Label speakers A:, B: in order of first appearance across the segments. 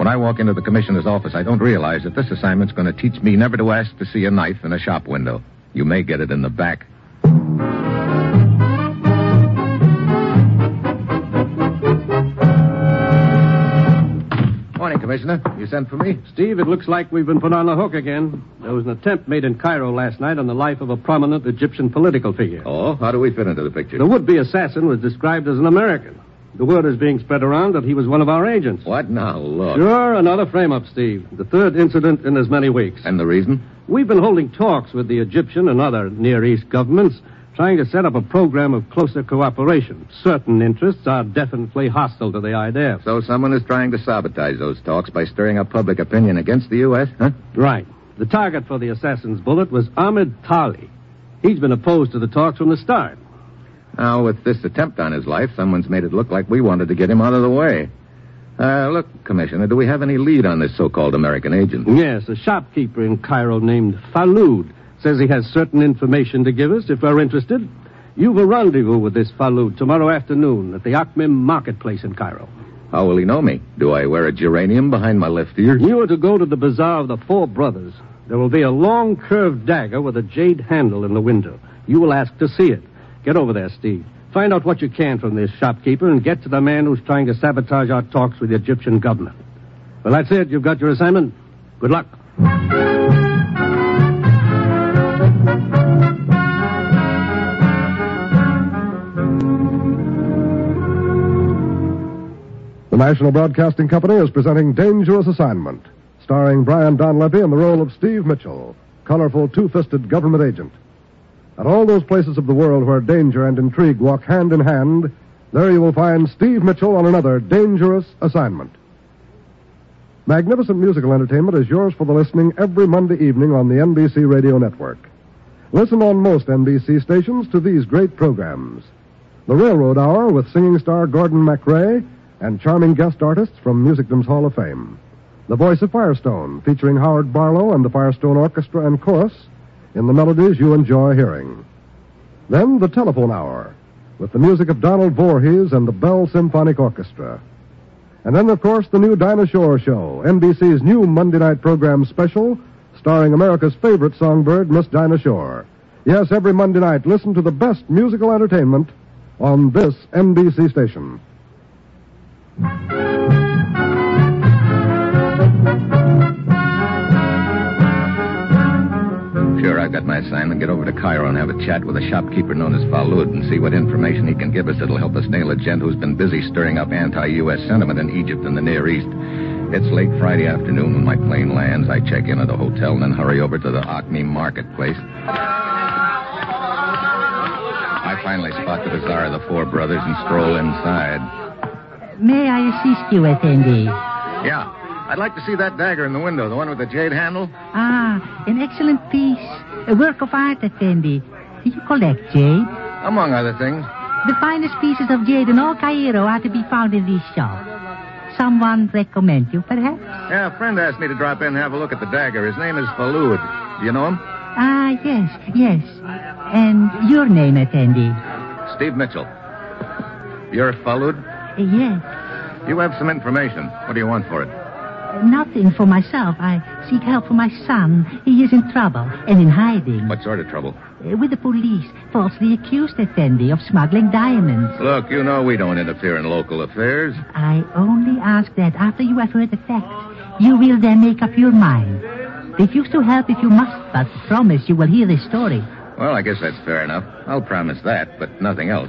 A: when I walk into the commissioner's office, I don't realize that this assignment's going to teach me never to ask to see a knife in a shop window. You may get it in the back. Morning, Commissioner. You sent for me?
B: Steve, it looks like we've been put on the hook again. There was an attempt made in Cairo last night on the life of a prominent Egyptian political figure.
A: Oh, how do we fit into the picture?
B: The would be assassin was described as an American. The word is being spread around that he was one of our agents.
A: What now? Look.
B: Sure, another frame up, Steve. The third incident in as many weeks.
A: And the reason?
B: We've been holding talks with the Egyptian and other Near East governments, trying to set up a program of closer cooperation. Certain interests are definitely hostile to the idea.
A: So someone is trying to sabotage those talks by stirring up public opinion against the U.S., huh?
B: Right. The target for the assassin's bullet was Ahmed Tali. He's been opposed to the talks from the start.
A: Now, with this attempt on his life, someone's made it look like we wanted to get him out of the way. Uh, look, Commissioner, do we have any lead on this so-called American agent?
B: Yes, a shopkeeper in Cairo named Falud says he has certain information to give us if we're interested. You've a rendezvous with this Falud tomorrow afternoon at the Akmim marketplace in Cairo.
A: How will he know me? Do I wear a geranium behind my left ear?
B: You are to go to the bazaar of the Four Brothers. There will be a long curved dagger with a jade handle in the window. You will ask to see it. Get over there, Steve. Find out what you can from this shopkeeper and get to the man who's trying to sabotage our talks with the Egyptian government. Well, that's it. You've got your assignment. Good luck.
C: The National Broadcasting Company is presenting Dangerous Assignment, starring Brian Donlevy in the role of Steve Mitchell, colorful two-fisted government agent. At all those places of the world where danger and intrigue walk hand in hand, there you will find Steve Mitchell on another dangerous assignment. Magnificent musical entertainment is yours for the listening every Monday evening on the NBC Radio Network. Listen on most NBC stations to these great programs. The Railroad Hour with singing star Gordon MacRae and charming guest artists from Musicdom's Hall of Fame. The Voice of Firestone, featuring Howard Barlow and the Firestone Orchestra and Chorus in the melodies you enjoy hearing. Then the Telephone Hour, with the music of Donald Voorhees and the Bell Symphonic Orchestra. And then, of course, the new Dinah Shore Show, NBC's new Monday night program special, starring America's favorite songbird, Miss Dinah Shore. Yes, every Monday night, listen to the best musical entertainment on this NBC station.
A: Sure, I've got my assignment. Get over to Cairo and have a chat with a shopkeeper known as Falud and see what information he can give us that'll help us nail a gent who's been busy stirring up anti-U.S. sentiment in Egypt and the Near East. It's late Friday afternoon when my plane lands. I check in at a hotel and then hurry over to the Acme marketplace. I finally spot the bazaar of the Four Brothers and stroll inside.
D: May I assist you, Effendi?
A: Yeah, I'd like to see that dagger in the window, the one with the jade handle.
D: Ah, an excellent piece. A work of art, Effendi. Do you collect jade?
A: Among other things.
D: The finest pieces of jade in all Cairo are to be found in this shop. Someone recommend you, perhaps?
A: Yeah, a friend asked me to drop in and have a look at the dagger. His name is Falud. Do you know him?
D: Ah, yes, yes. And your name, Effendi?
A: Steve Mitchell. You're Falud?
D: Uh, Yes.
A: You have some information. What do you want for it?
D: Nothing for myself. I seek help for my son. He is in trouble and in hiding.
A: What sort of trouble?
D: Uh, With the police, falsely accused Effendi of smuggling diamonds.
A: Look, you know we don't interfere in local affairs.
D: I only ask that after you have heard the facts, you will then make up your mind. Refuse to help if you must, but promise you will hear the story.
A: Well, I guess that's fair enough. I'll promise that, but nothing else.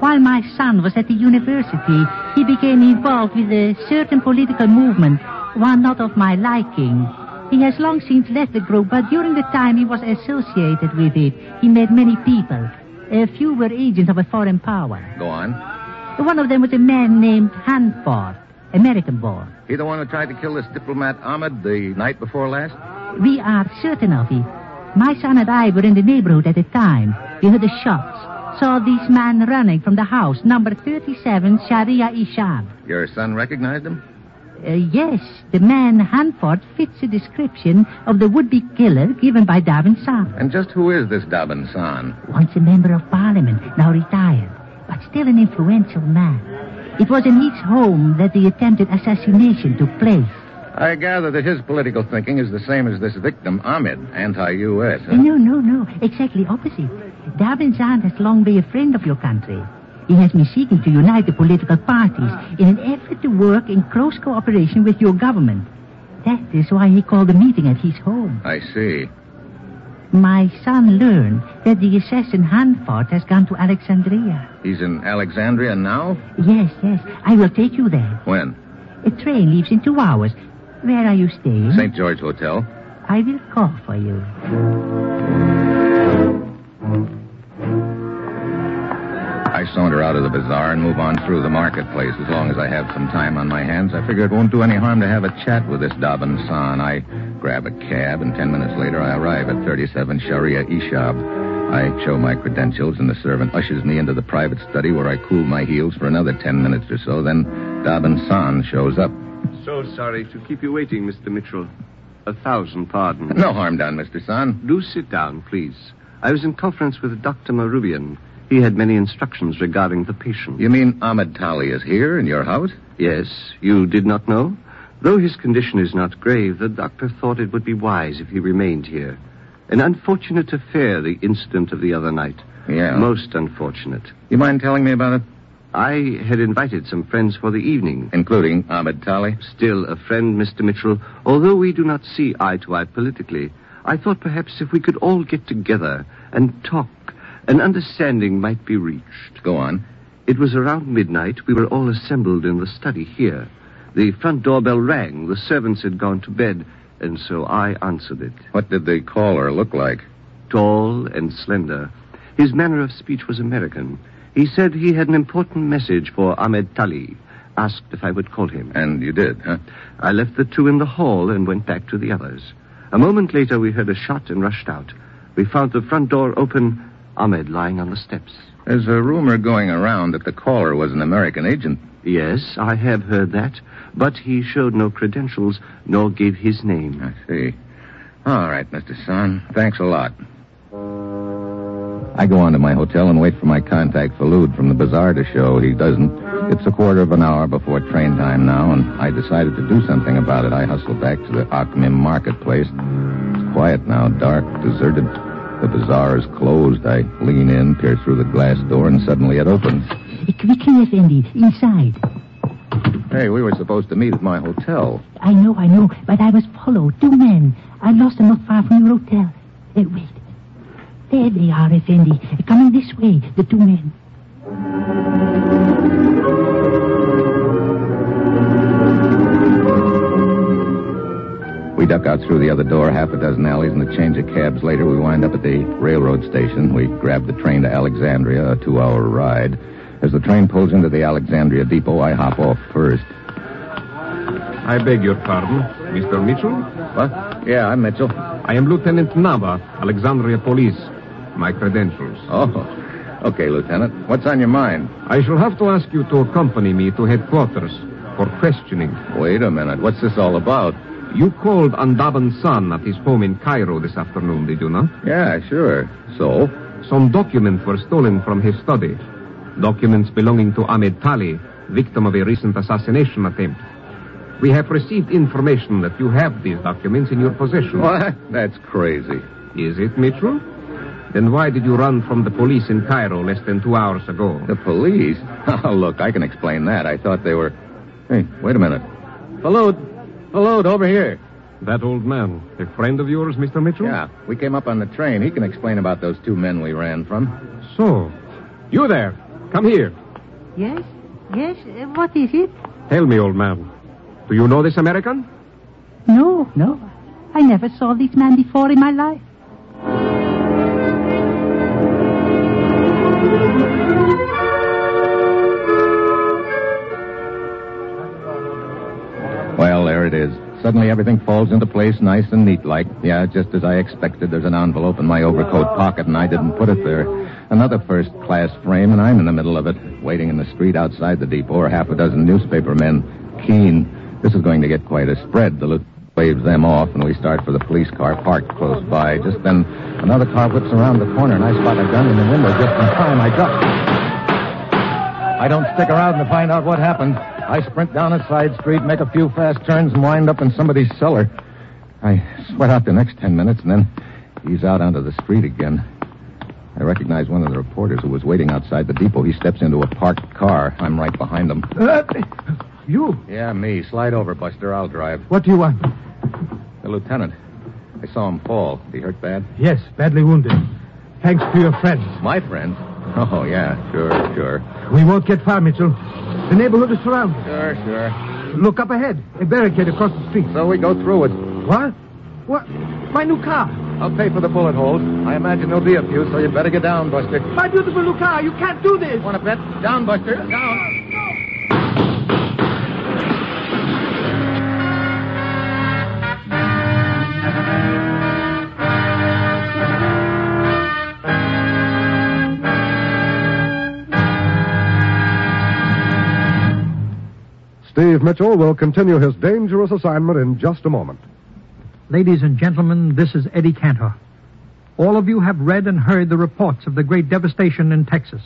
D: While my son was at the university, he became involved with a certain political movement, one not of my liking. He has long since left the group, but during the time he was associated with it, he met many people. A few were agents of a foreign power.
A: Go on.
D: One of them was a man named Hanford. American born.
A: He the one who tried to kill this diplomat Ahmed the night before last?
D: We are certain of it. My son and I were in the neighborhood at the time. We heard the shots. Saw this man running from the house, number 37, Sharia Ishab.
A: Your son recognized him?
D: Uh, yes, the man Hanford fits the description of the would-be killer given by Davin San.
A: And just who is this Dabin San?
D: Once a member of parliament, now retired, but still an influential man. It was in his home that the attempted assassination took place.
A: I gather that his political thinking is the same as this victim, Ahmed, anti-U.S. Huh?
D: No, no, no. Exactly opposite. Davin San has long been a friend of your country. He has been seeking to unite the political parties in an effort to work in close cooperation with your government. That is why he called a meeting at his home.
A: I see.
D: My son learned that the assassin Hanford has gone to Alexandria.
A: He's in Alexandria now?
D: Yes, yes. I will take you there.
A: When?
D: A train leaves in two hours. Where are you staying?
A: St. George Hotel.
D: I will call for you.
A: I saunter out of the bazaar and move on through the marketplace. As long as I have some time on my hands, I figure it won't do any harm to have a chat with this Dobbin San. I grab a cab, and ten minutes later I arrive at 37 Sharia Ishab. I show my credentials, and the servant ushers me into the private study where I cool my heels for another ten minutes or so. Then Dobbin San shows up.
E: So sorry to keep you waiting, Mr. Mitchell. A thousand pardons.
A: No harm done, Mr. San.
E: Do sit down, please. I was in conference with Dr. Marubian. He had many instructions regarding the patient.
A: You mean Ahmed Tali is here in your house?
E: Yes, you did not know? Though his condition is not grave, the doctor thought it would be wise if he remained here. An unfortunate affair, the incident of the other night.
A: Yeah.
E: Most unfortunate.
A: You mind telling me about it?
E: I had invited some friends for the evening.
A: Including Ahmed Tali?
E: Still a friend, Mr. Mitchell. Although we do not see eye to eye politically, I thought perhaps if we could all get together and talk, an understanding might be reached.
A: Go on.
E: It was around midnight. We were all assembled in the study here. The front doorbell rang. The servants had gone to bed, and so I answered it.
A: What did the caller look like?
E: Tall and slender. His manner of speech was American. He said he had an important message for Ahmed Tali. Asked if I would call him.
A: And you did, huh?
E: I left the two in the hall and went back to the others. A moment later, we heard a shot and rushed out. We found the front door open, Ahmed lying on the steps.
A: There's a rumor going around that the caller was an American agent.
E: Yes, I have heard that, but he showed no credentials nor gave his name.
A: I see. All right, Mr. San. Thanks a lot. I go on to my hotel and wait for my contact Falud from the bazaar to show. He doesn't. It's a quarter of an hour before train time now, and I decided to do something about it. I hustle back to the Akmim marketplace. It's quiet now, dark, deserted. The bazaar is closed. I lean in, peer through the glass door, and suddenly it opens.
D: Quickly, Effendi, inside.
A: Hey, we were supposed to meet at my hotel.
D: I know, I know, but I was followed. Two men. I lost them not far from your hotel. Uh, wait. There they are, Effendi. Coming this way, the two men.
A: We duck out through the other door, half a dozen alleys, and a change of cabs later, we wind up at the railroad station. We grab the train to Alexandria, a two hour ride. As the train pulls into the Alexandria depot, I hop off first.
F: I beg your pardon, Mr. Mitchell.
A: What? Yeah, I'm Mitchell.
F: I am Lieutenant Nava, Alexandria Police. My credentials.
A: Oh, okay, Lieutenant. What's on your mind?
F: I shall have to ask you to accompany me to headquarters for questioning.
A: Wait a minute. What's this all about?
F: You called on Daban San at his home in Cairo this afternoon, did you not?
A: Yeah, sure. So?
F: Some documents were stolen from his study. Documents belonging to Ahmed Tali, victim of a recent assassination attempt. We have received information that you have these documents in your possession.
A: What? That's crazy.
F: Is it, Mitchell? Then why did you run from the police in Cairo less than two hours ago?
A: The police? Oh, look, I can explain that. I thought they were. Hey, wait a minute. Falud! Falud, over here.
F: That old man, a friend of yours, Mr. Mitchell?
A: Yeah, we came up on the train. He can explain about those two men we ran from.
F: So, you there. Come here.
D: Yes? Yes? Uh, what is it?
F: Tell me, old man. Do you know this American?
D: No, no. I never saw this man before in my life.
A: It is. Suddenly everything falls into place nice and neat like. Yeah, just as I expected. There's an envelope in my overcoat pocket, and I didn't put it there. Another first class frame, and I'm in the middle of it, waiting in the street outside the depot half a dozen newspaper men. Keen. This is going to get quite a spread. The lieutenant waves them off, and we start for the police car parked close by. Just then, another car whips around the corner, and I spot a gun in the window just in time. I duck. I don't stick around to find out what happened. I sprint down a side street, make a few fast turns, and wind up in somebody's cellar. I sweat out the next ten minutes, and then ease out onto the street again. I recognize one of the reporters who was waiting outside the depot. He steps into a parked car. I'm right behind him.
G: Uh, you?
A: Yeah, me. Slide over, Buster. I'll drive.
G: What do you want?
A: The lieutenant. I saw him fall. He hurt bad?
G: Yes, badly wounded. Thanks to your friends.
A: My friend? Oh, yeah, sure, sure.
G: We won't get far, Mitchell. The neighborhood is surrounded.
A: Sure, sure.
G: Look up ahead. A barricade across the street.
A: So we go through it.
G: What? What? My new car.
A: I'll pay for the bullet holes. I imagine there'll be a few, so you'd better get down, Buster.
G: My beautiful new car. You can't do this.
A: Want to bet? Down, Buster. Down.
C: Steve Mitchell will continue his dangerous assignment in just a moment.
H: Ladies and gentlemen, this is Eddie Cantor. All of you have read and heard the reports of the great devastation in Texas.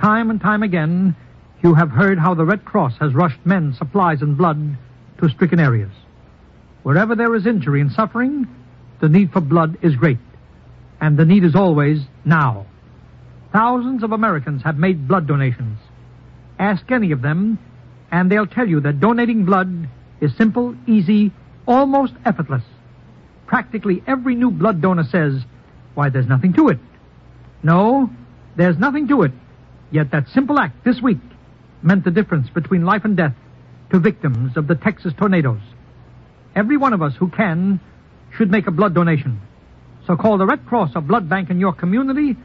H: Time and time again, you have heard how the Red Cross has rushed men, supplies, and blood to stricken areas. Wherever there is injury and suffering, the need for blood is great. And the need is always now. Thousands of Americans have made blood donations. Ask any of them, and they'll tell you that donating blood is simple, easy, almost effortless. Practically every new blood donor says, Why, there's nothing to it. No, there's nothing to it. Yet that simple act this week meant the difference between life and death to victims of the Texas tornadoes. Every one of us who can should make a blood donation. So call the Red Cross or Blood Bank in your community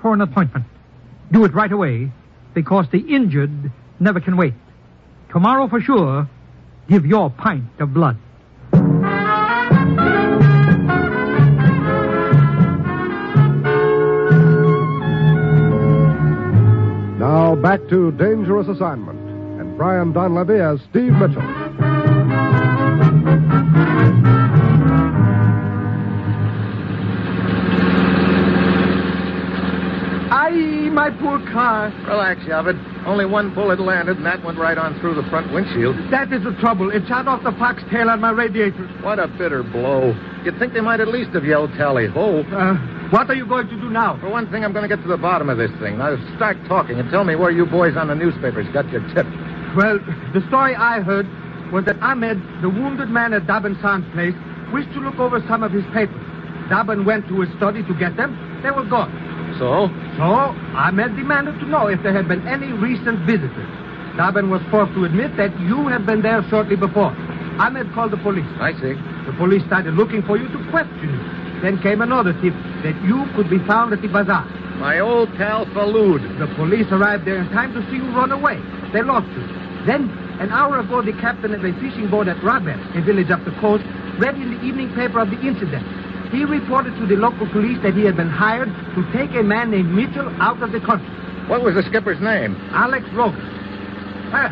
H: for an appointment. Do it right away because the injured never can wait. Tomorrow for sure, give your pint of blood.
C: Now back to Dangerous Assignment and Brian Donlevy as Steve Mitchell.
G: Aye, my poor car.
A: Relax, Yavid. Only one bullet landed, and that went right on through the front windshield.
G: That is the trouble. It shot off the foxtail on my radiator.
A: What a bitter blow. You'd think they might at least have yelled tally ho.
G: Uh, what are you going to do now?
A: For one thing, I'm going to get to the bottom of this thing. Now, start talking and tell me where you boys on the newspapers got your tip.
G: Well, the story I heard was that Ahmed, the wounded man at Dabin San's place, wished to look over some of his papers. Dabin went to his study to get them. They were gone.
A: So?
G: So, Ahmed demanded to know if there had been any recent visitors. Dabin was forced to admit that you had been there shortly before. Ahmed called the police.
A: I see.
G: The police started looking for you to question you. Then came another tip that you could be found at the bazaar.
A: My old pal Falud.
G: The police arrived there in time to see you run away. They lost you. Then, an hour ago, the captain of a fishing boat at Rabet, a village up the coast, read in the evening paper of the incident. He reported to the local police that he had been hired to take a man named Mitchell out of the country.
A: What was the skipper's name?
G: Alex Rogan. Ah,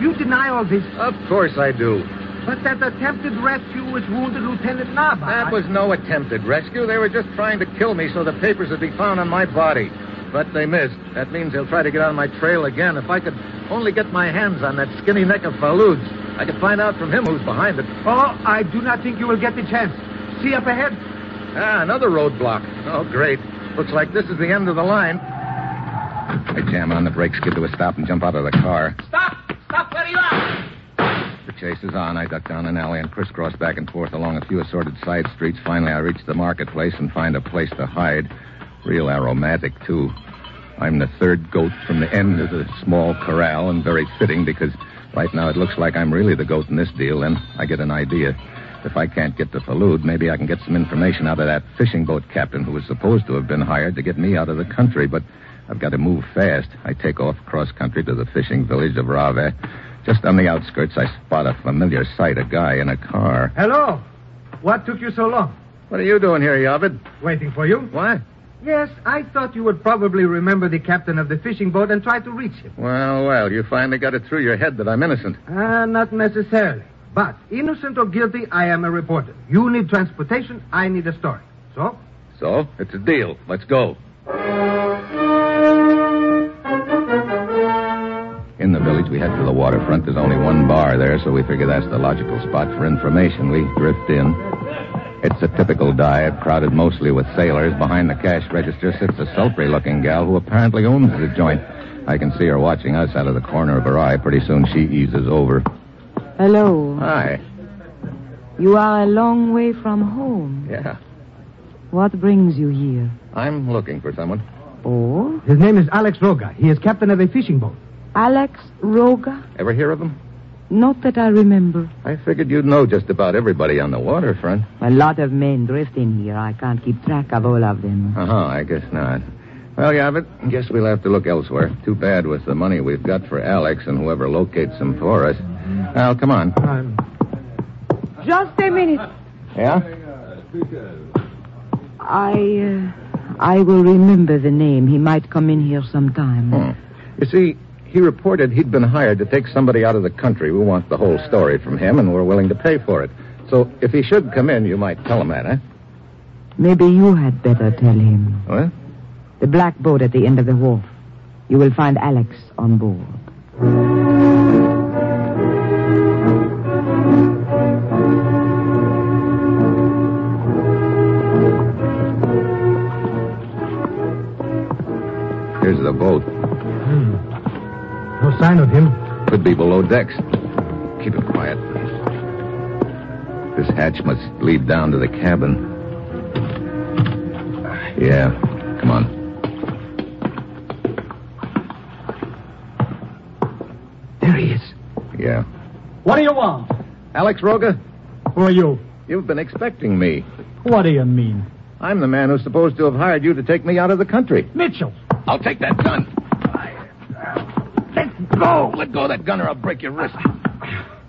G: you deny all this,
A: Of course I do.
G: but that attempted rescue was wounded Lieutenant Nava.
A: That was no attempted rescue. They were just trying to kill me so the papers would be found on my body. But they missed. That means they'll try to get on my trail again. If I could only get my hands on that skinny neck of Falud's, I could find out from him who's behind it.
G: Oh, I do not think you will get the chance. See up ahead?
A: Ah, another roadblock. Oh, great. Looks like this is the end of the line. I jam on the brakes, get to a stop, and jump out of the car.
G: Stop! Stop where you are!
A: The chase is on. I duck down an alley and crisscross back and forth along a few assorted side streets. Finally, I reach the marketplace and find a place to hide. Real aromatic, too. I'm the third goat from the end of the small corral, and very fitting because right now it looks like I'm really the goat in this deal, and I get an idea. If I can't get to Falud, maybe I can get some information out of that fishing boat captain who was supposed to have been hired to get me out of the country, but I've got to move fast. I take off cross country to the fishing village of Rave. Just on the outskirts, I spot a familiar sight a guy in a car.
G: Hello. What took you so long?
A: What are you doing here, Yavid?
G: Waiting for you?
A: What?
G: Yes, I thought you would probably remember the captain of the fishing boat and try to reach him.
A: Well, well, you finally got it through your head that I'm innocent.
G: Ah, not necessarily. But, innocent or guilty, I am a reporter. You need transportation, I need a story. So?
A: So, it's a deal. Let's go. In the village, we head for the waterfront. There's only one bar there, so we figure that's the logical spot for information. We drift in. It's a typical dive, crowded mostly with sailors. Behind the cash register sits a sultry looking gal who apparently owns the joint. I can see her watching us out of the corner of her eye. Pretty soon she eases over.
I: Hello.
A: Hi.
I: You are a long way from home.
A: Yeah.
I: What brings you here?
A: I'm looking for someone.
I: Oh?
G: His name is Alex Roga. He is captain of a fishing boat.
I: Alex Roga?
A: Ever hear of him?
I: Not that I remember.
A: I figured you'd know just about everybody on the waterfront.
I: A lot of men drift in here. I can't keep track of all of them.
A: Uh huh, I guess not. Well, yeah, but guess we'll have to look elsewhere. Too bad with the money we've got for Alex and whoever locates him for us. Well, come on.
G: Um,
I: Just a minute.
A: Yeah?
I: I, uh, I will remember the name. He might come in here sometime.
A: Hmm. You see, he reported he'd been hired to take somebody out of the country. We want the whole story from him, and we're willing to pay for it. So if he should come in, you might tell him that, eh?
I: Maybe you had better tell him.
A: What?
I: The black boat at the end of the wharf. You will find Alex on board.
A: Here's the boat. Hmm.
G: no sign of him.
A: Could be below decks. Keep it quiet. This hatch must lead down to the cabin. Yeah, come on.
G: There he is.
A: Yeah.
J: What do you want?
A: Alex Roga,
J: Who are you?
A: you've been expecting me.
J: What do you mean?
A: I'm the man who's supposed to have hired you to take me out of the country.
J: Mitchell.
A: I'll take that gun. Let go. Let go of that gun or I'll break your wrist.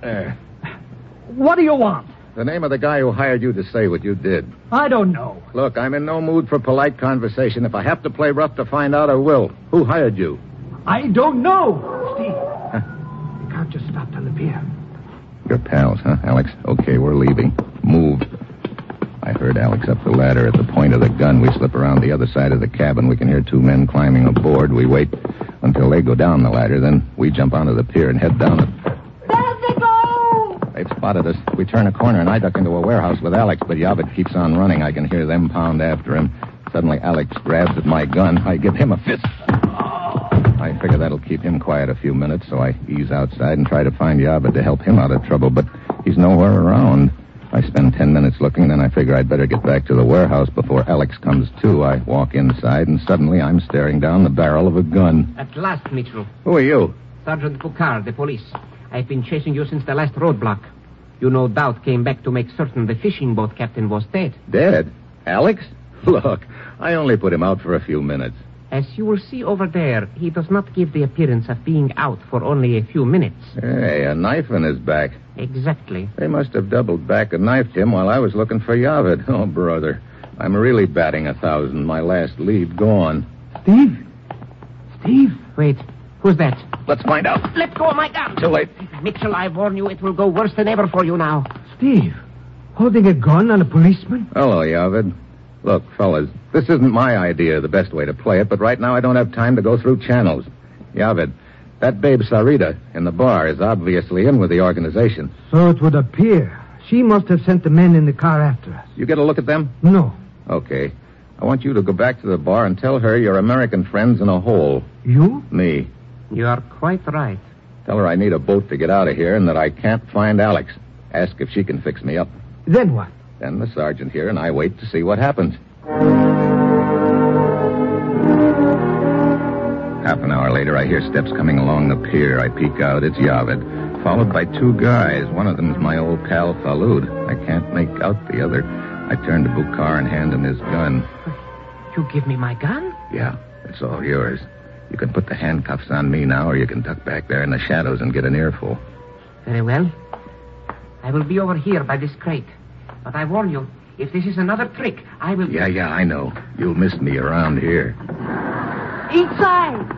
A: There.
J: What do you want?
A: The name of the guy who hired you to say what you did.
J: I don't know.
A: Look, I'm in no mood for polite conversation. If I have to play rough to find out, I will. Who hired you?
J: I don't know.
A: Pals, huh, Alex? Okay, we're leaving. Move. I heard Alex up the ladder at the point of the gun. We slip around the other side of the cabin. We can hear two men climbing aboard. We wait until they go down the ladder. Then we jump onto the pier and head down
I: go!
A: They've spotted us. We turn a corner and I duck into a warehouse with Alex, but Yavid keeps on running. I can hear them pound after him. Suddenly, Alex grabs at my gun. I give him a fist. I figure that'll keep him quiet a few minutes, so I ease outside and try to find Yavid to help him out of trouble, but he's nowhere around. I spend ten minutes looking, and then I figure I'd better get back to the warehouse before Alex comes to. I walk inside, and suddenly I'm staring down the barrel of a gun.
K: At last, Mitchell.
A: Who are you?
K: Sergeant Boucard, the police. I've been chasing you since the last roadblock. You no doubt came back to make certain the fishing boat captain was dead.
A: Dead? Alex? Look, I only put him out for a few minutes.
K: As you will see over there, he does not give the appearance of being out for only a few minutes.
A: Hey, a knife in his back.
K: Exactly.
A: They must have doubled back and knifed him while I was looking for Yavid. Oh, brother. I'm really batting a thousand. My last lead gone.
G: Steve? Steve?
K: Wait, who's that?
A: Let's find out.
K: Let go of my gun.
A: Too late.
K: Mitchell, I warn you, it will go worse than ever for you now.
G: Steve? Holding a gun on a policeman?
A: Hello, Yavid. Look, fellas, this isn't my idea of the best way to play it, but right now I don't have time to go through channels. Yavid, that babe Sarita in the bar is obviously in with the organization.
G: So it would appear. She must have sent the men in the car after us.
A: You get a look at them?
G: No.
A: Okay. I want you to go back to the bar and tell her your American friend's in a hole.
G: You?
A: Me.
K: You are quite right.
A: Tell her I need a boat to get out of here and that I can't find Alex. Ask if she can fix me up.
G: Then what?
A: Then the sergeant here and I wait to see what happens. Half an hour later, I hear steps coming along the pier. I peek out. It's Yavid, followed by two guys. One of them's my old pal Falud. I can't make out the other. I turn to Bukhar and hand him his gun.
K: You give me my gun?
A: Yeah, it's all yours. You can put the handcuffs on me now, or you can duck back there in the shadows and get an earful.
K: Very well. I will be over here by this crate. But I warn you, if this is another trick, I will.
A: Yeah, yeah, I know. You'll miss me around here.
D: Inside.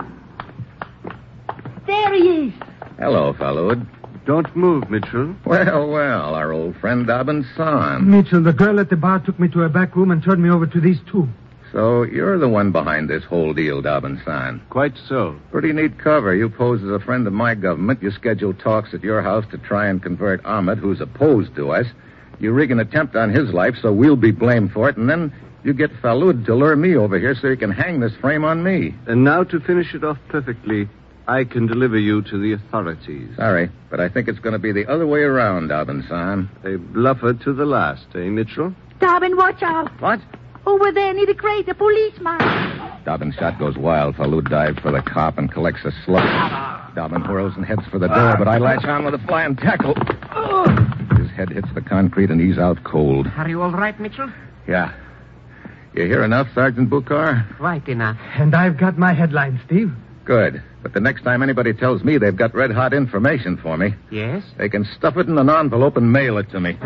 D: There he is.
A: Hello, Falud.
E: Don't move, Mitchell.
A: Well, well, our old friend Dobbin Son.
G: Mitchell, the girl at the bar took me to a back room and turned me over to these two.
A: So you're the one behind this whole deal, Dobbin Son.
E: Quite so.
A: Pretty neat cover. You pose as a friend of my government. You schedule talks at your house to try and convert Ahmed, who's opposed to us. You rig an attempt on his life, so we'll be blamed for it, and then you get Falud to lure me over here so you can hang this frame on me.
E: And now to finish it off perfectly, I can deliver you to the authorities.
A: Sorry, but I think it's going to be the other way around, Dobbin Son.
E: A bluffer to the last, eh, Mitchell?
D: Dobbin, watch out.
A: What?
D: Over there near the crate, a policeman.
A: Dobbin's shot goes wild. Falud dives for the cop and collects a slug. Dobbin whirls and heads for the door, but I latch on with a flying tackle. His head hits the concrete and he's out cold.
K: Are you all right, Mitchell?
A: Yeah. You hear enough, Sergeant Bukar?
K: Right enough.
G: And I've got my headline, Steve.
A: Good. But the next time anybody tells me they've got red hot information for me,
K: Yes?
A: they can stuff it in an envelope and mail it to me.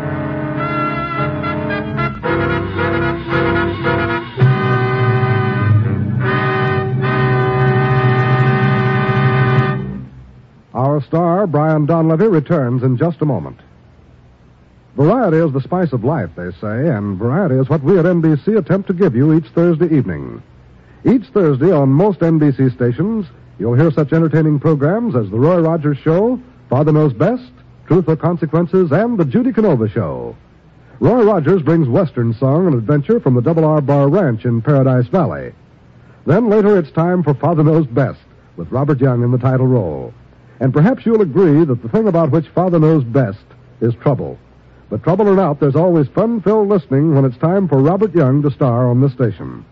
C: Our star, Brian Donlevy, returns in just a moment. Variety is the spice of life, they say, and variety is what we at NBC attempt to give you each Thursday evening. Each Thursday on most NBC stations, you'll hear such entertaining programs as The Roy Rogers Show, Father Knows Best, Truth or Consequences, and The Judy Canova Show. Roy Rogers brings Western song and adventure from the Double R Bar Ranch in Paradise Valley. Then later it's time for Father Knows Best, with Robert Young in the title role. And perhaps you'll agree that the thing about which Father knows best is trouble. But trouble or not, there's always fun-filled listening when it's time for Robert Young to star on this station.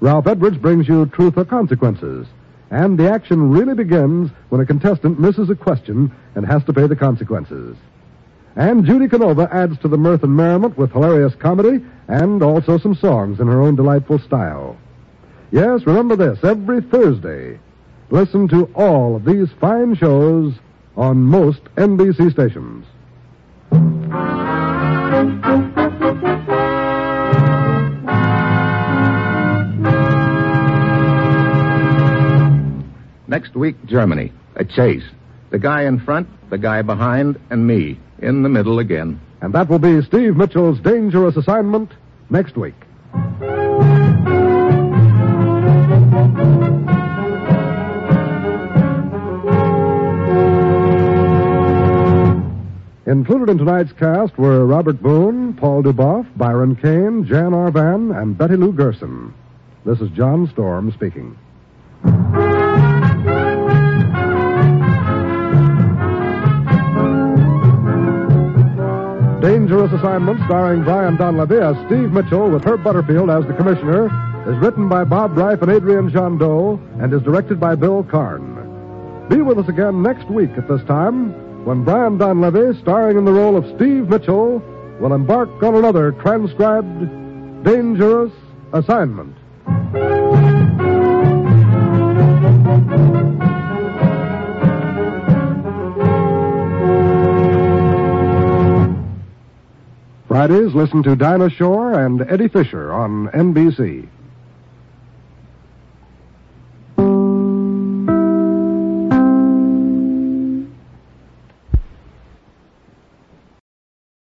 C: Ralph Edwards brings you Truth or Consequences. And the action really begins when a contestant misses a question and has to pay the consequences. And Judy Canova adds to the mirth and merriment with hilarious comedy and also some songs in her own delightful style. Yes, remember this, every Thursday, listen to all of these fine shows on most NBC stations.
A: Next week, Germany. A chase. The guy in front, the guy behind, and me. In the middle again.
C: And that will be Steve Mitchell's dangerous assignment next week. Included in tonight's cast were Robert Boone, Paul Dubov, Byron Kane, Jan Arvan, and Betty Lou Gerson. This is John Storm speaking. Dangerous Assignment, starring Brian Donlevy as Steve Mitchell with Herb Butterfield as the commissioner, is written by Bob Ryf and Adrian Gendot and is directed by Bill Karn. Be with us again next week at this time when Brian Donlevy, starring in the role of Steve Mitchell, will embark on another transcribed Dangerous Assignment. Fridays, listen to Dinah Shore and Eddie Fisher on NBC.